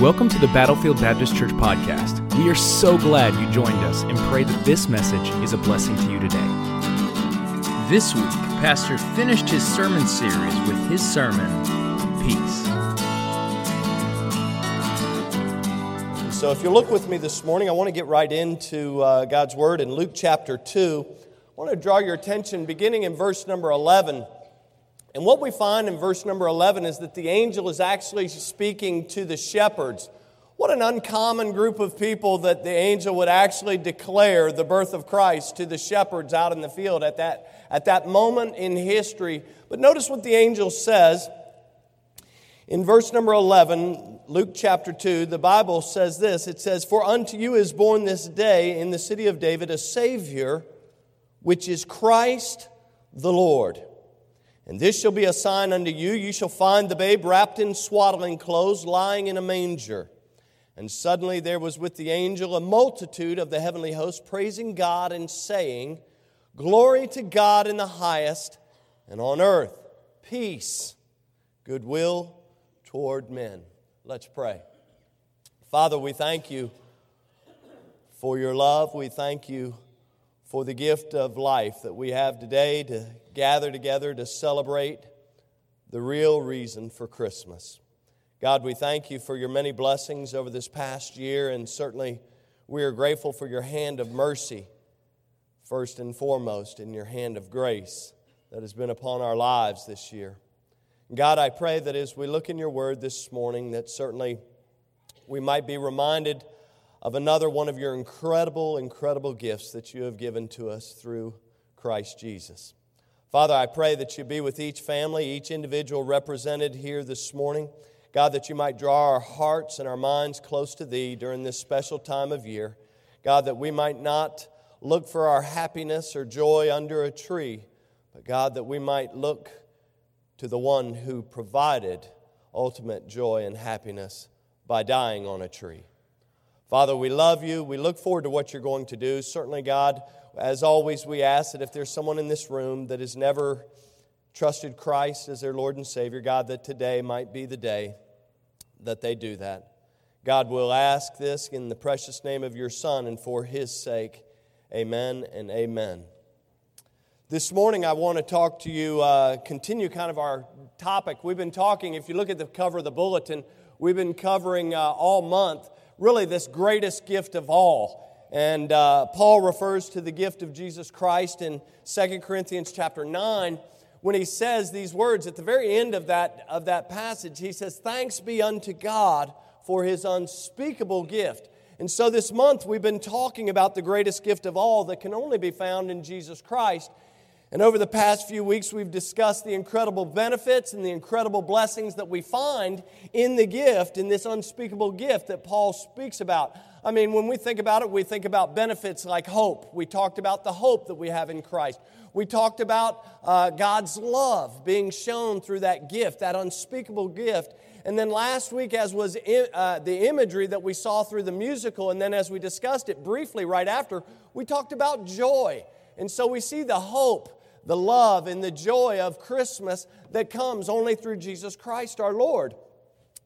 Welcome to the Battlefield Baptist Church podcast. We are so glad you joined us and pray that this message is a blessing to you today. This week, Pastor finished his sermon series with his sermon, Peace. So, if you look with me this morning, I want to get right into uh, God's Word in Luke chapter 2. I want to draw your attention beginning in verse number 11. And what we find in verse number 11 is that the angel is actually speaking to the shepherds. What an uncommon group of people that the angel would actually declare the birth of Christ to the shepherds out in the field at that, at that moment in history. But notice what the angel says. In verse number 11, Luke chapter 2, the Bible says this It says, For unto you is born this day in the city of David a Savior, which is Christ the Lord. And this shall be a sign unto you you shall find the babe wrapped in swaddling clothes, lying in a manger. And suddenly there was with the angel a multitude of the heavenly host, praising God and saying, Glory to God in the highest, and on earth peace, goodwill toward men. Let's pray. Father, we thank you for your love. We thank you for the gift of life that we have today to gather together to celebrate the real reason for Christmas. God, we thank you for your many blessings over this past year, and certainly we are grateful for your hand of mercy, first and foremost, in your hand of grace that has been upon our lives this year. God, I pray that as we look in your word this morning, that certainly we might be reminded of another one of your incredible, incredible gifts that you have given to us through Christ Jesus. Father, I pray that you be with each family, each individual represented here this morning. God, that you might draw our hearts and our minds close to Thee during this special time of year. God, that we might not look for our happiness or joy under a tree, but God, that we might look to the one who provided ultimate joy and happiness by dying on a tree. Father, we love you. We look forward to what you're going to do. Certainly, God, as always, we ask that if there's someone in this room that has never trusted Christ as their Lord and Savior, God, that today might be the day that they do that. God will ask this in the precious name of your Son and for his sake. Amen and amen. This morning, I want to talk to you, uh, continue kind of our topic. We've been talking, if you look at the cover of the bulletin, we've been covering uh, all month really this greatest gift of all. And uh, Paul refers to the gift of Jesus Christ in 2 Corinthians chapter 9 when he says these words at the very end of that, of that passage. He says, Thanks be unto God for his unspeakable gift. And so this month we've been talking about the greatest gift of all that can only be found in Jesus Christ. And over the past few weeks, we've discussed the incredible benefits and the incredible blessings that we find in the gift, in this unspeakable gift that Paul speaks about. I mean, when we think about it, we think about benefits like hope. We talked about the hope that we have in Christ. We talked about uh, God's love being shown through that gift, that unspeakable gift. And then last week, as was uh, the imagery that we saw through the musical, and then as we discussed it briefly right after, we talked about joy. And so we see the hope the love and the joy of Christmas that comes only through Jesus Christ our Lord.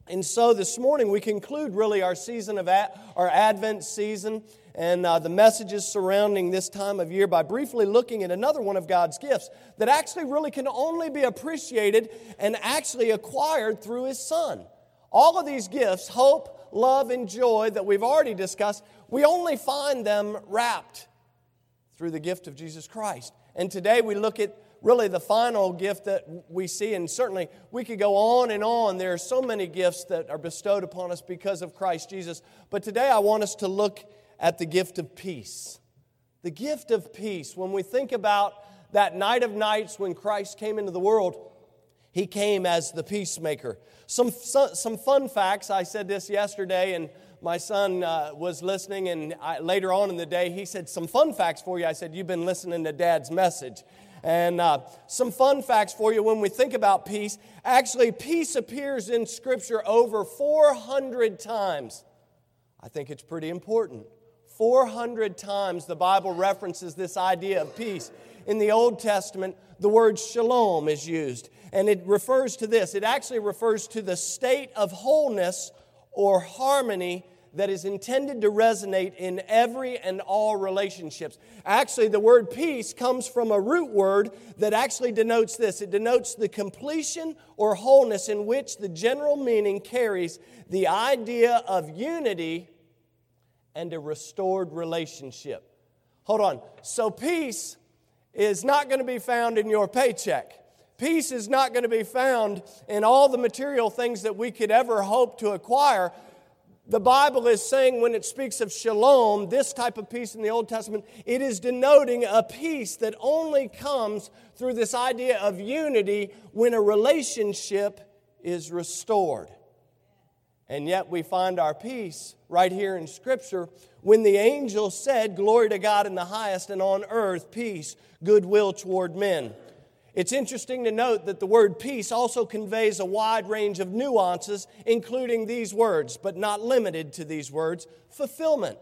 And so this morning we conclude really our season of our Advent season and uh, the messages surrounding this time of year by briefly looking at another one of God's gifts that actually really can only be appreciated and actually acquired through His Son. All of these gifts, hope, love, and joy that we've already discussed, we only find them wrapped through the gift of Jesus Christ. And today we look at really the final gift that we see, and certainly we could go on and on. There are so many gifts that are bestowed upon us because of Christ Jesus. But today I want us to look at the gift of peace. The gift of peace. When we think about that night of nights when Christ came into the world, he came as the peacemaker. Some, some fun facts. I said this yesterday, and my son uh, was listening, and I, later on in the day, he said, Some fun facts for you. I said, You've been listening to dad's message. And uh, some fun facts for you when we think about peace. Actually, peace appears in Scripture over 400 times. I think it's pretty important. 400 times the Bible references this idea of peace. In the Old Testament, the word shalom is used, and it refers to this. It actually refers to the state of wholeness or harmony that is intended to resonate in every and all relationships. Actually, the word peace comes from a root word that actually denotes this it denotes the completion or wholeness in which the general meaning carries the idea of unity and a restored relationship. Hold on. So, peace is not going to be found in your paycheck. Peace is not going to be found in all the material things that we could ever hope to acquire. The Bible is saying when it speaks of shalom, this type of peace in the Old Testament, it is denoting a peace that only comes through this idea of unity when a relationship is restored. And yet we find our peace right here in Scripture when the angel said, Glory to God in the highest, and on earth peace, goodwill toward men. It's interesting to note that the word peace also conveys a wide range of nuances, including these words, but not limited to these words fulfillment,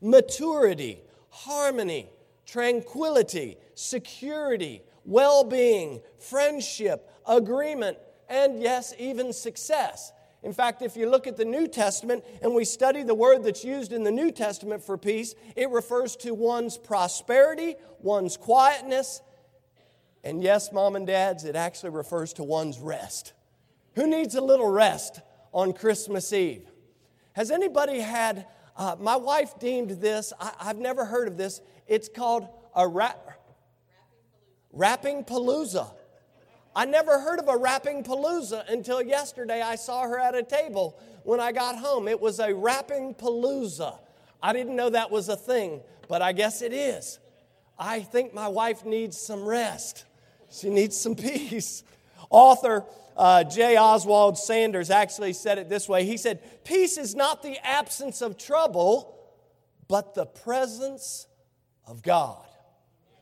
maturity, harmony, tranquility, security, well being, friendship, agreement, and yes, even success. In fact, if you look at the New Testament and we study the word that's used in the New Testament for peace, it refers to one's prosperity, one's quietness, and yes, mom and dads, it actually refers to one's rest. Who needs a little rest on Christmas Eve? Has anybody had, uh, my wife deemed this, I, have never heard of this, it's called a rap, wrapping palooza. I never heard of a wrapping palooza until yesterday I saw her at a table when I got home. It was a wrapping palooza. I didn't know that was a thing, but I guess it is. I think my wife needs some rest. She needs some peace. Author uh, J. Oswald Sanders actually said it this way He said, Peace is not the absence of trouble, but the presence of God.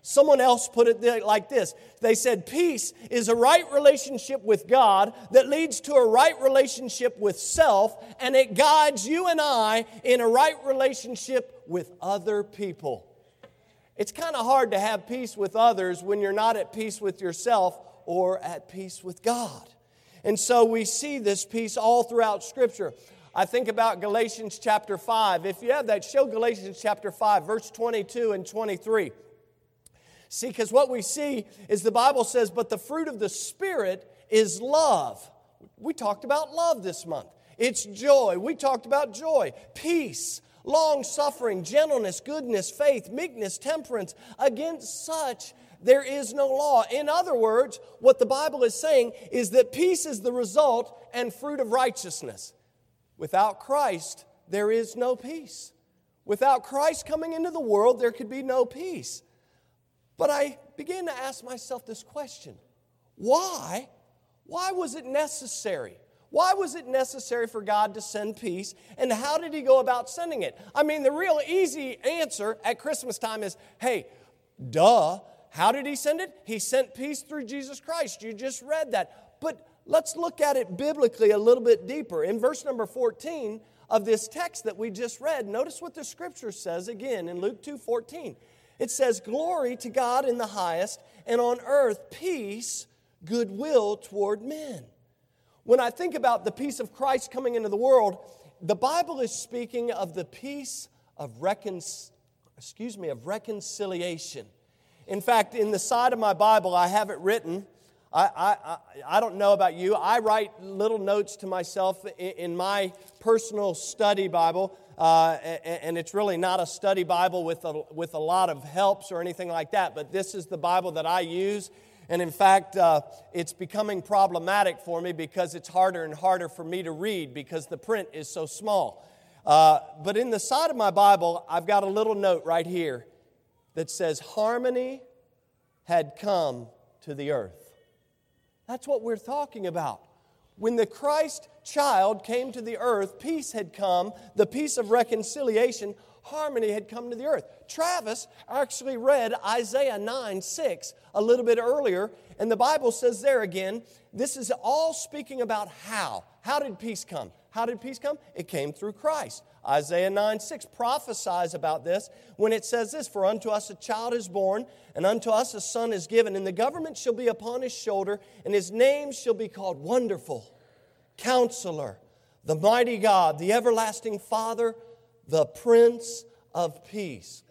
Someone else put it like this They said, Peace is a right relationship with God that leads to a right relationship with self, and it guides you and I in a right relationship with other people. It's kind of hard to have peace with others when you're not at peace with yourself or at peace with God. And so we see this peace all throughout Scripture. I think about Galatians chapter 5. If you have that, show Galatians chapter 5, verse 22 and 23. See, because what we see is the Bible says, but the fruit of the Spirit is love. We talked about love this month. It's joy. We talked about joy, peace, long suffering, gentleness, goodness, faith, meekness, temperance. Against such there is no law. In other words, what the Bible is saying is that peace is the result and fruit of righteousness. Without Christ, there is no peace. Without Christ coming into the world, there could be no peace. But I began to ask myself this question why? Why was it necessary why was it necessary for God to send peace, and how did He go about sending it? I mean, the real easy answer at Christmas time is hey, duh. How did He send it? He sent peace through Jesus Christ. You just read that. But let's look at it biblically a little bit deeper. In verse number 14 of this text that we just read, notice what the scripture says again in Luke 2 14. It says, Glory to God in the highest, and on earth peace, goodwill toward men. When I think about the peace of Christ coming into the world, the Bible is speaking of the peace of recon- excuse me, of reconciliation. In fact, in the side of my Bible, I have it written. I, I, I don't know about you. I write little notes to myself in, in my personal study Bible, uh, and it's really not a study Bible with a, with a lot of helps or anything like that, but this is the Bible that I use. And in fact, uh, it's becoming problematic for me because it's harder and harder for me to read because the print is so small. Uh, but in the side of my Bible, I've got a little note right here that says, Harmony had come to the earth. That's what we're talking about. When the Christ child came to the earth, peace had come, the peace of reconciliation, harmony had come to the earth. Travis actually read Isaiah 9 6 a little bit earlier, and the Bible says there again, this is all speaking about how. How did peace come? How did peace come? It came through Christ. Isaiah 9 6 prophesies about this when it says this For unto us a child is born, and unto us a son is given, and the government shall be upon his shoulder, and his name shall be called Wonderful, Counselor the mighty God, the everlasting Father, the Prince of Peace.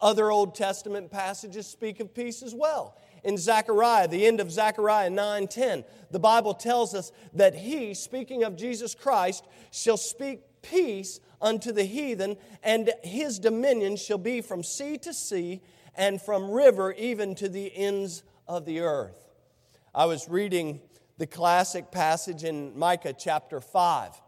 Other Old Testament passages speak of peace as well. In Zechariah, the end of Zechariah 9:10, the Bible tells us that he, speaking of Jesus Christ, shall speak peace unto the heathen, and his dominion shall be from sea to sea and from river even to the ends of the earth. I was reading the classic passage in Micah chapter 5.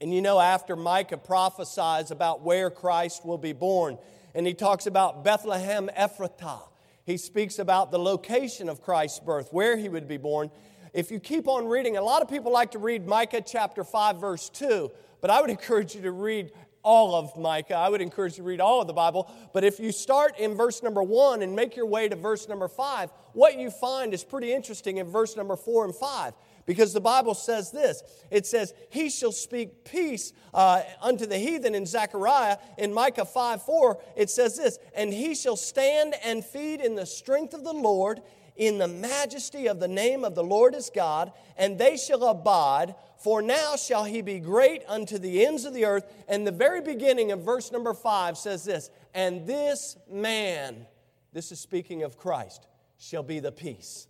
And you know, after Micah prophesies about where Christ will be born, and he talks about Bethlehem Ephratah, he speaks about the location of Christ's birth, where he would be born. If you keep on reading, a lot of people like to read Micah chapter 5, verse 2, but I would encourage you to read all of Micah. I would encourage you to read all of the Bible. But if you start in verse number one and make your way to verse number five, what you find is pretty interesting in verse number four and five. Because the Bible says this it says, He shall speak peace uh, unto the heathen in Zechariah. In Micah 5 4, it says this, And he shall stand and feed in the strength of the Lord, in the majesty of the name of the Lord his God, and they shall abide. For now shall he be great unto the ends of the earth. And the very beginning of verse number 5 says this, And this man, this is speaking of Christ, shall be the peace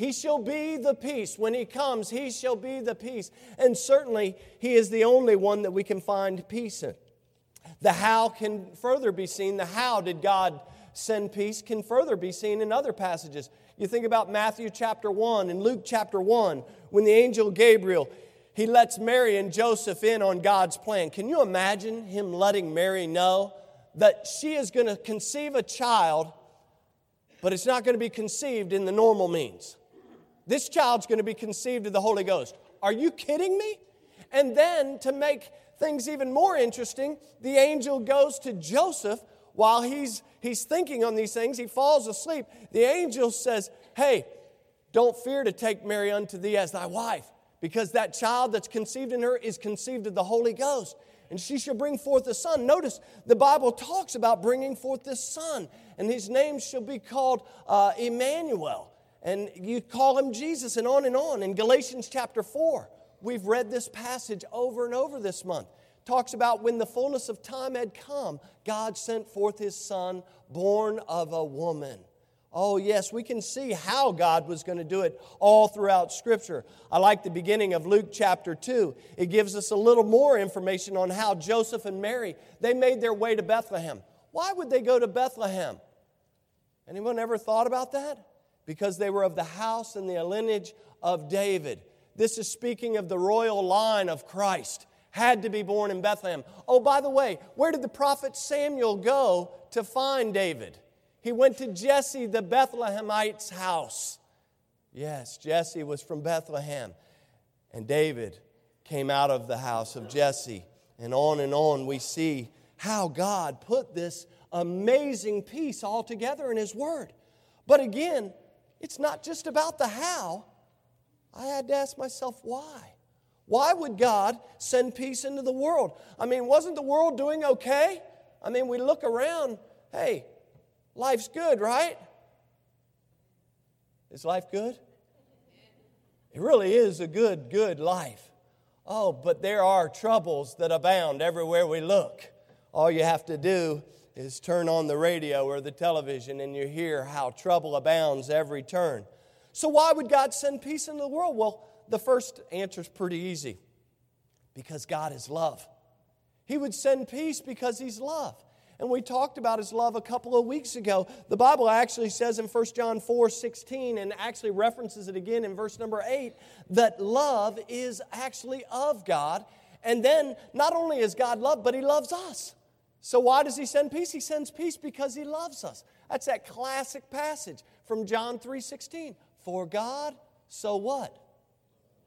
he shall be the peace. When he comes, he shall be the peace. And certainly, he is the only one that we can find peace in. The how can further be seen. The how did God send peace can further be seen in other passages. You think about Matthew chapter 1 and Luke chapter 1, when the angel Gabriel he lets Mary and Joseph in on God's plan. Can you imagine him letting Mary know that she is going to conceive a child, but it's not going to be conceived in the normal means? This child's going to be conceived of the Holy Ghost. Are you kidding me? And then to make things even more interesting, the angel goes to Joseph while he's, he's thinking on these things. He falls asleep. The angel says, Hey, don't fear to take Mary unto thee as thy wife, because that child that's conceived in her is conceived of the Holy Ghost. And she shall bring forth a son. Notice the Bible talks about bringing forth this son, and his name shall be called uh, Emmanuel and you call him Jesus, and on and on. In Galatians chapter 4, we've read this passage over and over this month. Talks about when the fullness of time had come, God sent forth his son, born of a woman. Oh, yes, we can see how God was going to do it all throughout Scripture. I like the beginning of Luke chapter 2. It gives us a little more information on how Joseph and Mary, they made their way to Bethlehem. Why would they go to Bethlehem? Anyone ever thought about that? Because they were of the house and the lineage of David. This is speaking of the royal line of Christ, had to be born in Bethlehem. Oh, by the way, where did the prophet Samuel go to find David? He went to Jesse the Bethlehemite's house. Yes, Jesse was from Bethlehem. And David came out of the house of Jesse. And on and on we see how God put this amazing piece all together in His Word. But again, it's not just about the how. I had to ask myself why. Why would God send peace into the world? I mean, wasn't the world doing okay? I mean, we look around, hey, life's good, right? Is life good? It really is a good, good life. Oh, but there are troubles that abound everywhere we look. All you have to do is turn on the radio or the television and you hear how trouble abounds every turn. So, why would God send peace into the world? Well, the first answer is pretty easy because God is love. He would send peace because He's love. And we talked about His love a couple of weeks ago. The Bible actually says in 1 John 4 16, and actually references it again in verse number 8, that love is actually of God. And then not only is God love, but He loves us. So why does he send peace? He sends peace because he loves us. That's that classic passage from John 3:16. For God so what?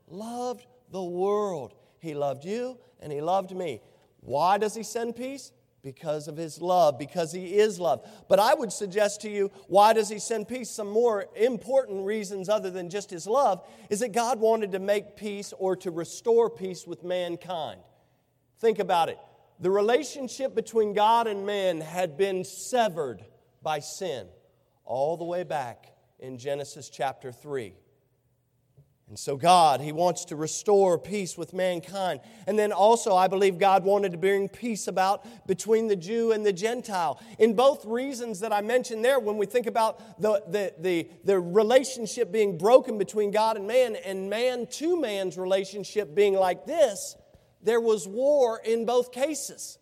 Loved the world. He loved you and he loved me. Why does he send peace? Because of his love, because he is love. But I would suggest to you, why does he send peace? Some more important reasons other than just his love is that God wanted to make peace or to restore peace with mankind. Think about it. The relationship between God and man had been severed by sin all the way back in Genesis chapter 3. And so, God, He wants to restore peace with mankind. And then also, I believe God wanted to bring peace about between the Jew and the Gentile. In both reasons that I mentioned there, when we think about the, the, the, the relationship being broken between God and man, and man to man's relationship being like this, there was war in both cases.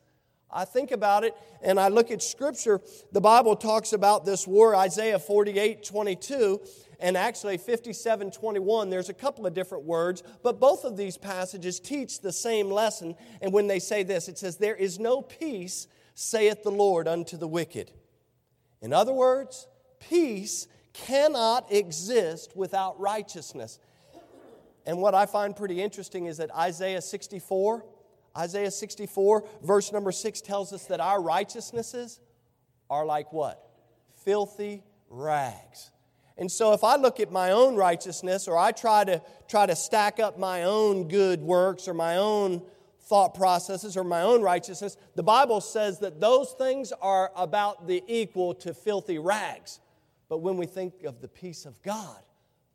I think about it and I look at Scripture, the Bible talks about this war, Isaiah 48 22 and actually 5721 there's a couple of different words but both of these passages teach the same lesson. And when they say this it says there is no peace saith the lord unto the wicked. In other words peace cannot exist without righteousness and what i find pretty interesting is that isaiah 64 isaiah 64 verse number 6 tells us that our righteousnesses are like what filthy rags and so if I look at my own righteousness or I try to try to stack up my own good works or my own thought processes or my own righteousness, the Bible says that those things are about the equal to filthy rags. But when we think of the peace of God,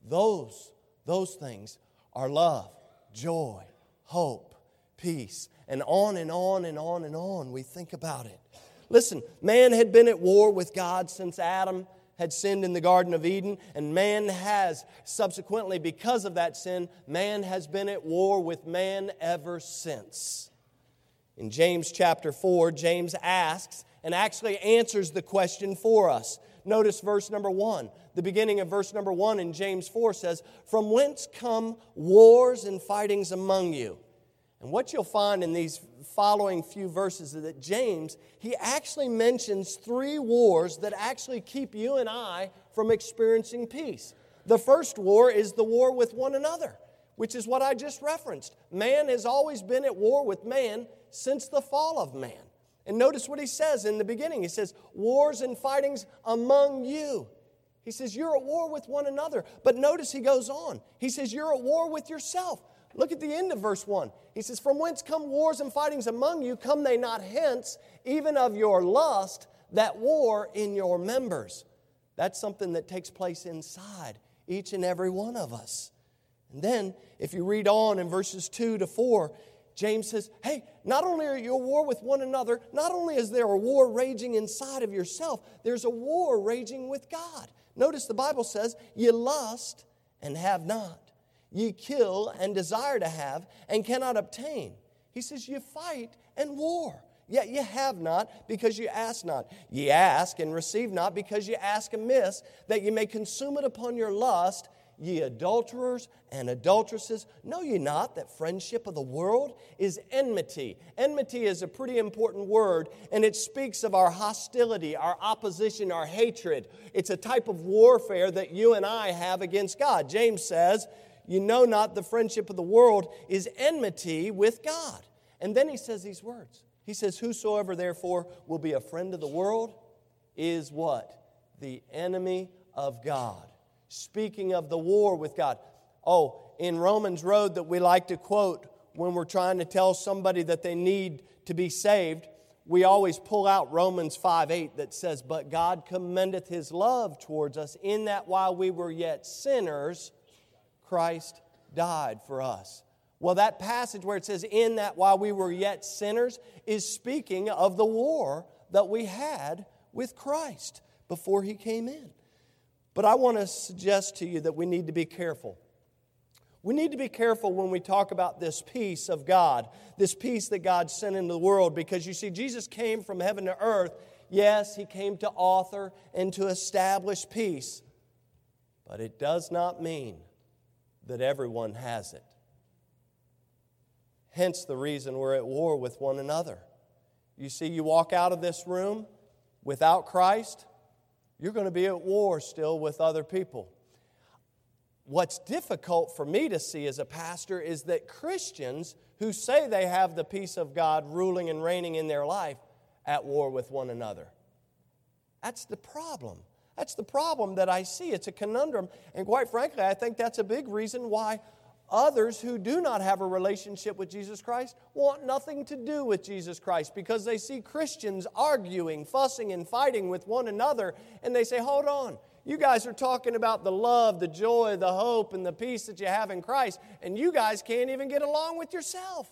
those those things are love, joy, hope, peace, and on and on and on and on we think about it. Listen, man had been at war with God since Adam had sinned in the Garden of Eden, and man has, subsequently, because of that sin, man has been at war with man ever since. In James chapter 4, James asks and actually answers the question for us. Notice verse number 1. The beginning of verse number 1 in James 4 says, From whence come wars and fightings among you? And what you'll find in these following few verses is that James, he actually mentions three wars that actually keep you and I from experiencing peace. The first war is the war with one another, which is what I just referenced. Man has always been at war with man since the fall of man. And notice what he says in the beginning. He says, Wars and fightings among you. He says, You're at war with one another. But notice he goes on. He says, You're at war with yourself. Look at the end of verse 1. He says, From whence come wars and fightings among you? Come they not hence, even of your lust that war in your members? That's something that takes place inside each and every one of us. And then, if you read on in verses 2 to 4, James says, Hey, not only are you at war with one another, not only is there a war raging inside of yourself, there's a war raging with God. Notice the Bible says, You lust and have not ye kill and desire to have and cannot obtain. He says, You fight and war. Yet ye have not because ye ask not. Ye ask and receive not because ye ask amiss, that ye may consume it upon your lust. Ye adulterers and adulteresses, know ye not that friendship of the world is enmity? Enmity is a pretty important word, and it speaks of our hostility, our opposition, our hatred. It's a type of warfare that you and I have against God. James says, you know not the friendship of the world is enmity with God. And then he says these words. He says, Whosoever therefore will be a friend of the world is what? The enemy of God. Speaking of the war with God. Oh, in Romans Road that we like to quote when we're trying to tell somebody that they need to be saved, we always pull out Romans 5 8 that says, But God commendeth his love towards us in that while we were yet sinners, Christ died for us. Well, that passage where it says, In that while we were yet sinners, is speaking of the war that we had with Christ before he came in. But I want to suggest to you that we need to be careful. We need to be careful when we talk about this peace of God, this peace that God sent into the world, because you see, Jesus came from heaven to earth. Yes, he came to author and to establish peace, but it does not mean that everyone has it. Hence the reason we're at war with one another. You see, you walk out of this room without Christ, you're going to be at war still with other people. What's difficult for me to see as a pastor is that Christians who say they have the peace of God ruling and reigning in their life at war with one another. That's the problem. That's the problem that I see. It's a conundrum. And quite frankly, I think that's a big reason why others who do not have a relationship with Jesus Christ want nothing to do with Jesus Christ because they see Christians arguing, fussing, and fighting with one another. And they say, hold on, You guys are talking about the love, the joy, the hope, and the peace that you have in Christ, and you guys can't even get along with yourself.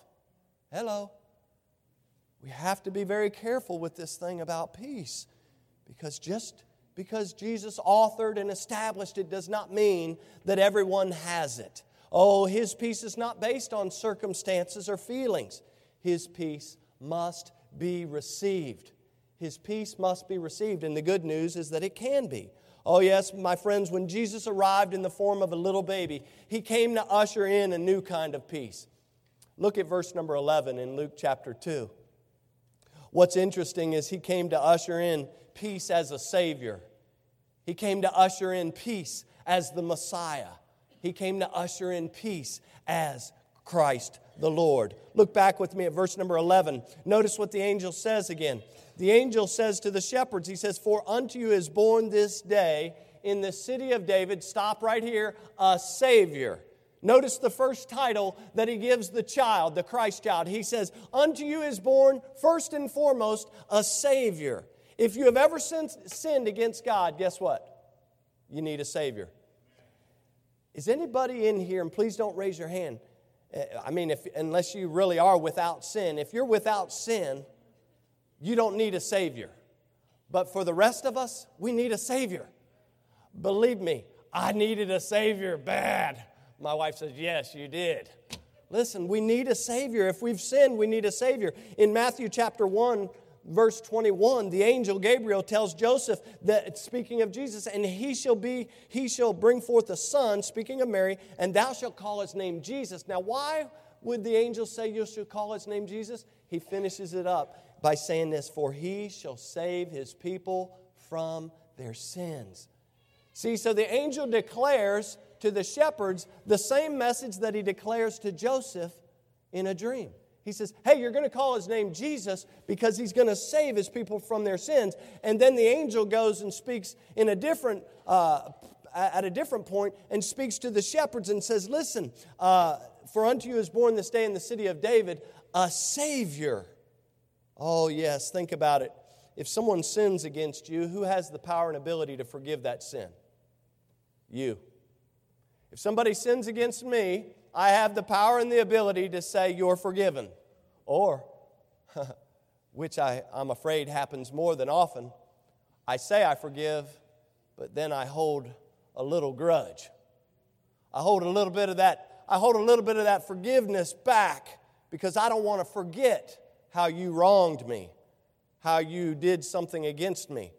Hello. We have to be very careful with this thing about peace because just because Jesus authored and established it does not mean that everyone has it. Oh, his peace is not based on circumstances or feelings. His peace must be received. His peace must be received, and the good news is that it can be. Oh, yes, my friends, when Jesus arrived in the form of a little baby, he came to usher in a new kind of peace. Look at verse number 11 in Luke chapter 2. What's interesting is he came to usher in peace as a Savior. He came to usher in peace as the Messiah. He came to usher in peace as Christ the Lord. Look back with me at verse number 11. Notice what the angel says again. The angel says to the shepherds, He says, For unto you is born this day in the city of David, stop right here, a Savior Notice the first title that he gives the child, the Christ child. He says, Unto you is born, first and foremost, a Savior. If you have ever sinned against God, guess what? You need a Savior. Is anybody in here, and please don't raise your hand, eh, I mean, if, unless you really are without sin, if you're without sin, you don't need a Savior. But for the rest of us, we need a Savior. Believe me, I needed a Savior bad. My wife says, Yes, you did. Listen, we need a Savior. If we've sinned, we need a Savior. In Matthew chapter 1, verse 21 the angel gabriel tells joseph that speaking of jesus and he shall be he shall bring forth a son speaking of mary and thou shalt call his name jesus. Now why would the angel say you shall call his name jesus? He finishes it up by saying this for he shall save his people from their sins. See so the angel declares to the shepherds the same message that he declares to Joseph in a dream. He says, Hey, you're going to call his name Jesus because he's going to save his people from their sins. And then the angel goes and speaks in a different, uh, at a different point and speaks to the shepherds and says, Listen, uh, for unto you is born this day in the city of David a Savior. Oh, yes, think about it. If someone sins against you, who has the power and ability to forgive that sin? You. If somebody sins against me, I have the power and the ability to say, You're forgiven. Or, which I, I'm afraid happens more than often, I say I forgive, but then I hold a little grudge. I hold a little bit of that, I hold a little bit of that forgiveness back because I don't want to forget how you wronged me, how you did something against me.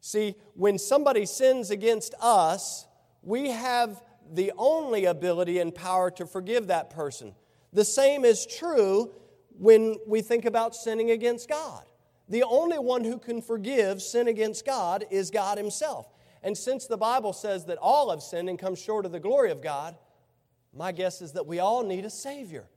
See, when somebody sins against us, we have the only ability and power to forgive that person. The same is true when we think about sinning against God. The only one who can forgive sin against God is God Himself. And since the Bible says that all have sinned and come short of the glory of God, my guess is that we all need a Savior.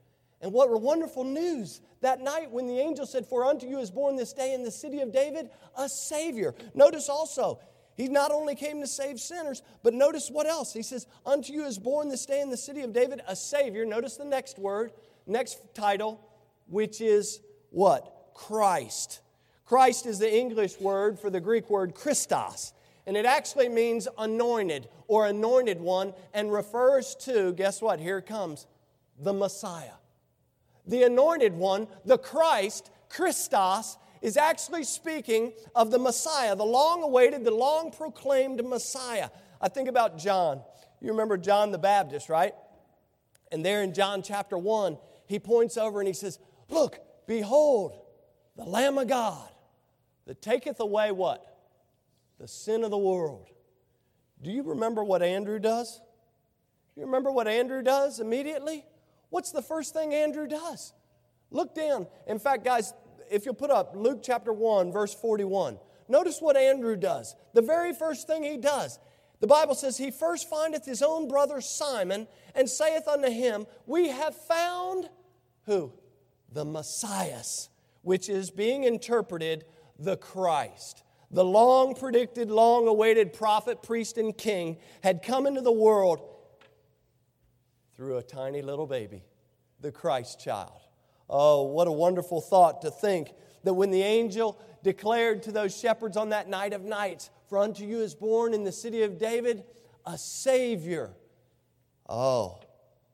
And what wonderful news that night when the angel said, For unto you is born this day in the city of David a Savior. Notice also, he not only came to save sinners, but notice what else. He says, Unto you is born this day in the city of David a Savior. Notice the next word, next title, which is what? Christ. Christ is the English word for the Greek word Christos. And it actually means anointed or anointed one and refers to, guess what? Here comes the Messiah. The anointed one, the Christ, Christos, is actually speaking of the Messiah, the long awaited, the long proclaimed Messiah. I think about John. You remember John the Baptist, right? And there in John chapter 1, he points over and he says, Look, behold, the Lamb of God that taketh away what? The sin of the world. Do you remember what Andrew does? You remember what Andrew does immediately? What's the first thing Andrew does? Look down. In fact, guys, if you'll put up Luke chapter 1, verse 41, notice what Andrew does. The very first thing he does, the Bible says, He first findeth his own brother Simon and saith unto him, We have found who? The Messiah, which is being interpreted the Christ. The long predicted, long awaited prophet, priest, and king had come into the world through a tiny little baby, the Christ child. Oh, what a wonderful thought to think that when the angel declared to those shepherds on that night of nights, For unto you is born in the city of David a Savior. Oh,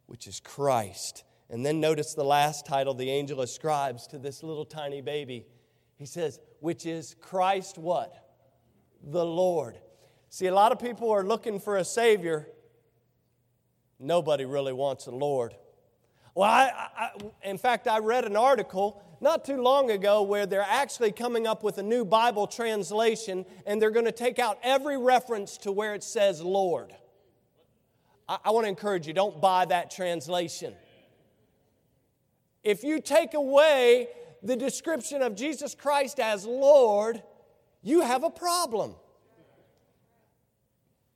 which is Christ. And then notice the last title the angel ascribes to this little tiny baby. He says, which is Christ what? The Lord. See, a lot of people are looking for a Savior. Nobody really wants a Lord. Well, I, I, in fact, I read an article not too long ago where they're actually coming up with a new Bible translation and they're going to take out every reference to where it says Lord. I, I want to encourage you don't buy that translation. If you take away the description of Jesus Christ as Lord, you have a problem.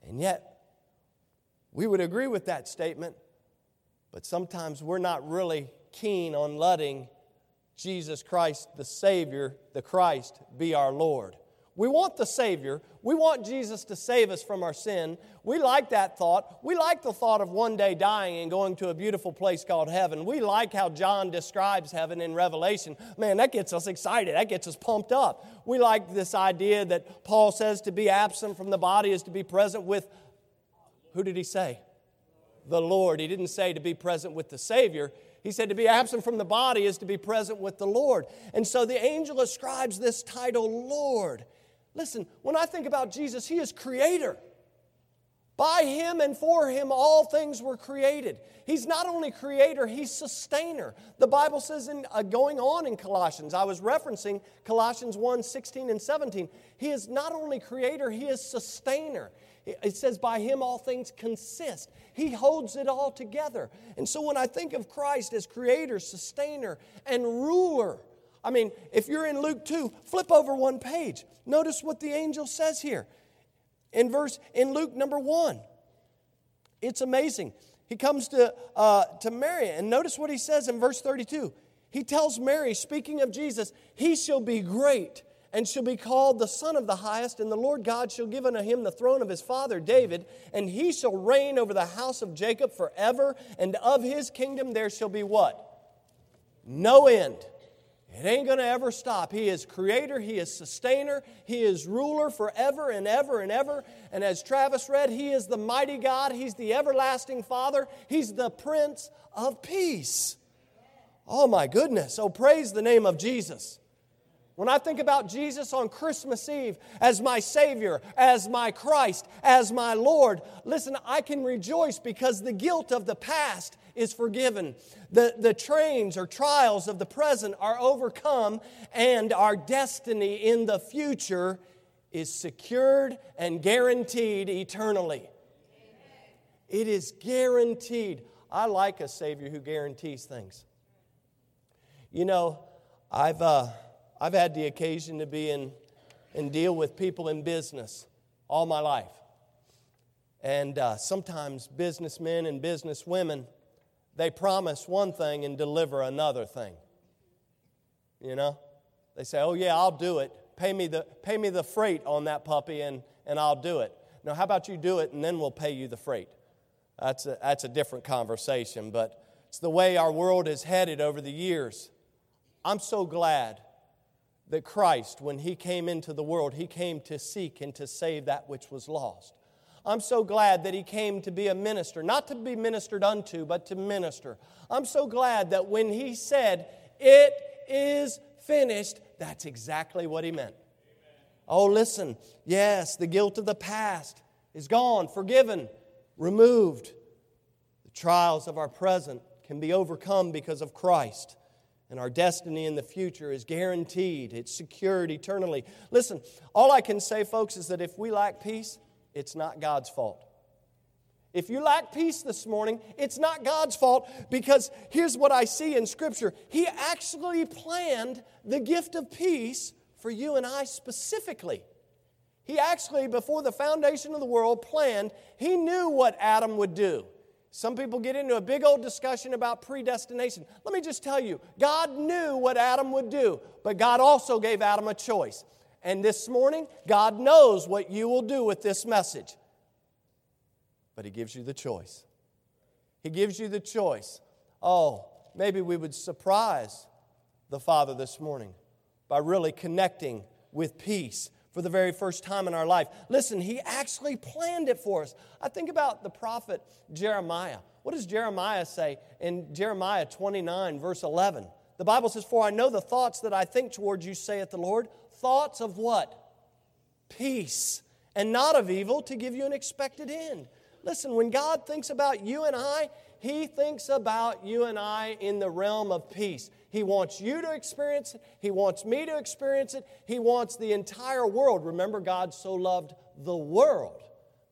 And yet, we would agree with that statement, but sometimes we're not really keen on letting Jesus Christ, the Savior, the Christ, be our Lord. We want the Savior. We want Jesus to save us from our sin. We like that thought. We like the thought of one day dying and going to a beautiful place called heaven. We like how John describes heaven in Revelation. Man, that gets us excited. That gets us pumped up. We like this idea that Paul says to be absent from the body is to be present with, who did he say? The Lord. He didn't say to be present with the Savior. He said to be absent from the body is to be present with the Lord. And so the angel ascribes this title, Lord. Listen, when I think about Jesus, He is creator. By Him and for Him, all things were created. He's not only creator, He's sustainer. The Bible says, in, uh, going on in Colossians, I was referencing Colossians 1 16 and 17. He is not only creator, He is sustainer. It says, by Him all things consist. He holds it all together. And so when I think of Christ as creator, sustainer, and ruler, I mean, if you're in Luke 2, flip over one page. Notice what the angel says here. In verse in Luke number 1. It's amazing. He comes to, uh, to Mary, and notice what he says in verse 32. He tells Mary, speaking of Jesus, he shall be great and shall be called the Son of the Highest, and the Lord God shall give unto him the throne of his father David, and he shall reign over the house of Jacob forever, and of his kingdom there shall be what? No end. It ain't going to ever stop. He is creator, He is sustainer, He is ruler forever and ever and ever. And as Travis read, He is the mighty God, He's the everlasting Father, He's the Prince of Peace. Oh my goodness. Oh, praise the name of Jesus. When I think about Jesus on Christmas Eve as my Savior, as my Christ, as my Lord, listen, I can rejoice because the guilt of the past is forgiven. The, the trains or trials of the present are overcome, and our destiny in the future is secured and guaranteed eternally. It is guaranteed. I like a Savior who guarantees things. You know, I've. Uh, I've had the occasion to be in and deal with people in business all my life. And uh, sometimes businessmen and businesswomen, they promise one thing and deliver another thing. You know? They say, oh, yeah, I'll do it. Pay me the, pay me the freight on that puppy and, and I'll do it. Now, how about you do it and then we'll pay you the freight? That's a, that's a different conversation, but it's the way our world is headed over the years. I'm so glad that Christ, when He came into the world, He came to seek and to save that which was lost. I'm so glad that He came to be a minister, not to be ministered unto, but to minister. I'm so glad that when He said, It is finished, that's exactly what He meant. Oh, listen, yes, the guilt of the past is gone, forgiven, removed. The trials of our present can be overcome because of Christ and our destiny in the future is guaranteed, it's secured eternally. Listen, all I can say, folks, is that if we lack peace, it's not God's fault. If you lack peace this morning, it's not God's fault because here's what I see in Scripture. He actually planned the gift of peace for you and I specifically. He actually, before the foundation of the world, planned, he knew what Adam would do. Some people get into a big old discussion about predestination. Let me just tell you God knew what Adam would do, but God also gave Adam a choice. And this morning, God knows what you will do with this message. But He gives you the choice. He gives you the choice. Oh, maybe we would surprise the Father this morning by really connecting with peace, for the very first time in our life. Listen, He actually planned it for us. I think about the prophet Jeremiah. What does Jeremiah say in Jeremiah 29, verse 11? The Bible says, For I know the thoughts that I think towards you, saith the Lord. Thoughts of what? Peace, and not of evil, to give you an expected end. Listen, when God thinks about you and I, He thinks about you and I in the realm of peace. He wants you to experience it. He wants me to experience it. He wants the entire world. Remember, God so loved the world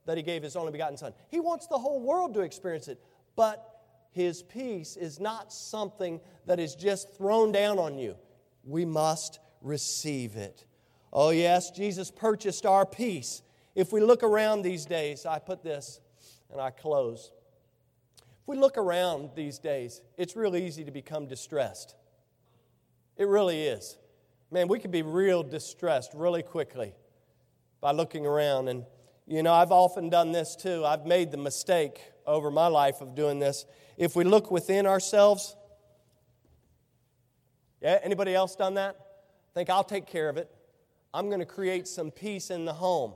that He gave His only begotten Son. He wants the whole world to experience it. But His peace is not something that is just thrown down on you. We must receive it. Oh, yes, Jesus purchased our peace. If we look around these days, I put this and I close. If we look around these days, it's really easy to become distressed. It really is. Man, we can be real distressed really quickly by looking around. And, you know, I've often done this too. I've made the mistake over my life of doing this. If we look within ourselves, yeah, anybody else done that? Think I'll take care of it. I'm going to create some peace in the home.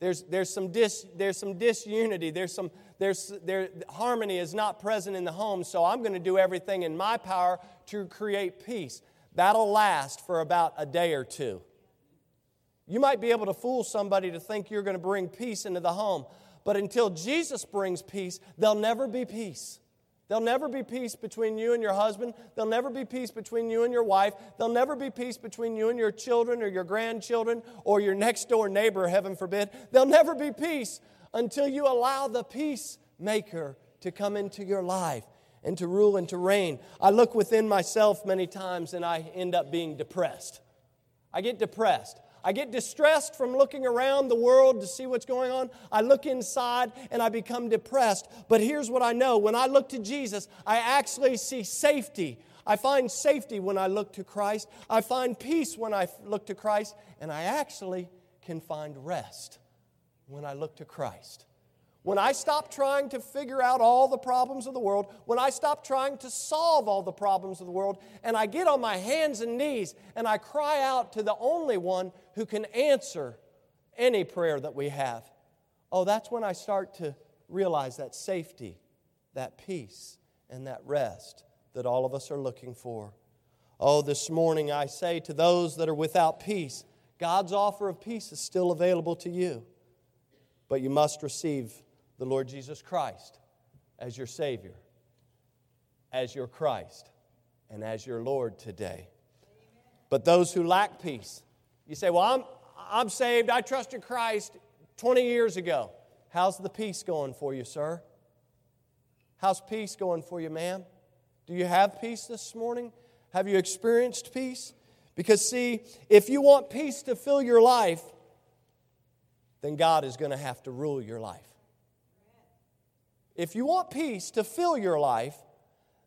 There's, there's, some dis, there's some disunity. There's some, there's, there, harmony is not present in the home, so I'm going to do everything in my power to create peace. That'll last for about a day or two. You might be able to fool somebody to think you're going to bring peace into the home, but until Jesus brings peace, there'll never be peace. There'll never be peace between you and your husband. There'll never be peace between you and your wife. There'll never be peace between you and your children or your grandchildren or your next door neighbor, heaven forbid. There'll never be peace until you allow the peacemaker to come into your life and to rule and to reign. I look within myself many times and I end up being depressed. I get depressed. I get distressed from looking around the world to see what's going on. I look inside and I become depressed. But here's what I know when I look to Jesus, I actually see safety. I find safety when I look to Christ. I find peace when I look to Christ. And I actually can find rest when I look to Christ. When I stop trying to figure out all the problems of the world, when I stop trying to solve all the problems of the world, and I get on my hands and knees and I cry out to the only one who can answer any prayer that we have, oh, that's when I start to realize that safety, that peace, and that rest that all of us are looking for. Oh, this morning I say to those that are without peace, God's offer of peace is still available to you, but you must receive the Lord Jesus Christ as your Savior, as your Christ, and as your Lord today. But those who lack peace, you say, Well, I'm, I'm saved, I trusted Christ 20 years ago. How's the peace going for you, sir? How's peace going for you, ma'am? Do you have peace this morning? Have you experienced peace? Because, see, if you want peace to fill your life, then God is going to have to rule your life. If you want peace to fill your life,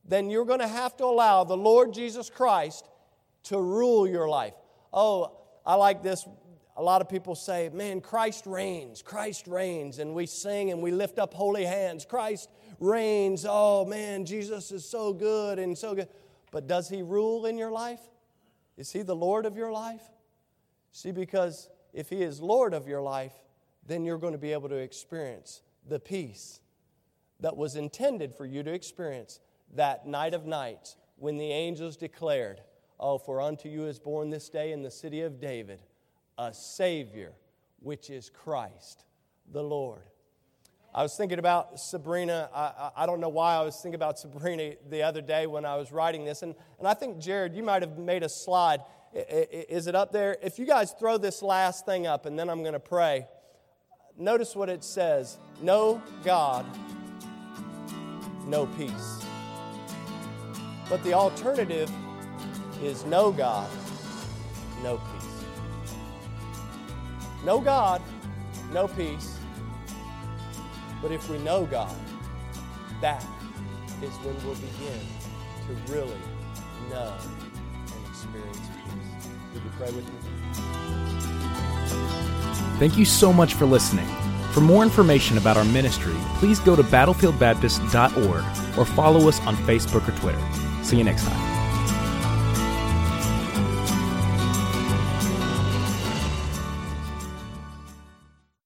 then you're going to have to allow the Lord Jesus Christ to rule your life. Oh, I like this. A lot of people say, man, Christ reigns, Christ reigns. And we sing and we lift up holy hands. Christ reigns. Oh, man, Jesus is so good and so good. But does he rule in your life? Is he the Lord of your life? See, because if he is Lord of your life, then you're going to be able to experience the peace that was intended for you to experience that night of nights when the angels declared, Oh, for unto you is born this day in the city of David a Savior, which is Christ the Lord. I was thinking about Sabrina. I, I, don't know why I was thinking about Sabrina the other day when I was writing this. And, and I think, Jared, you might have made a slide. Is it up there? If you guys throw this last thing up and then I'm going to pray, notice what it says No God no peace. But the alternative is no God, no peace. No God, no peace. But if we know God, that is when we'll begin to really know and experience peace. Would you pray with me? Thank you so much for listening. For more information about our ministry, please go to battlefieldbaptist.org or follow us on Facebook or Twitter. See you next time.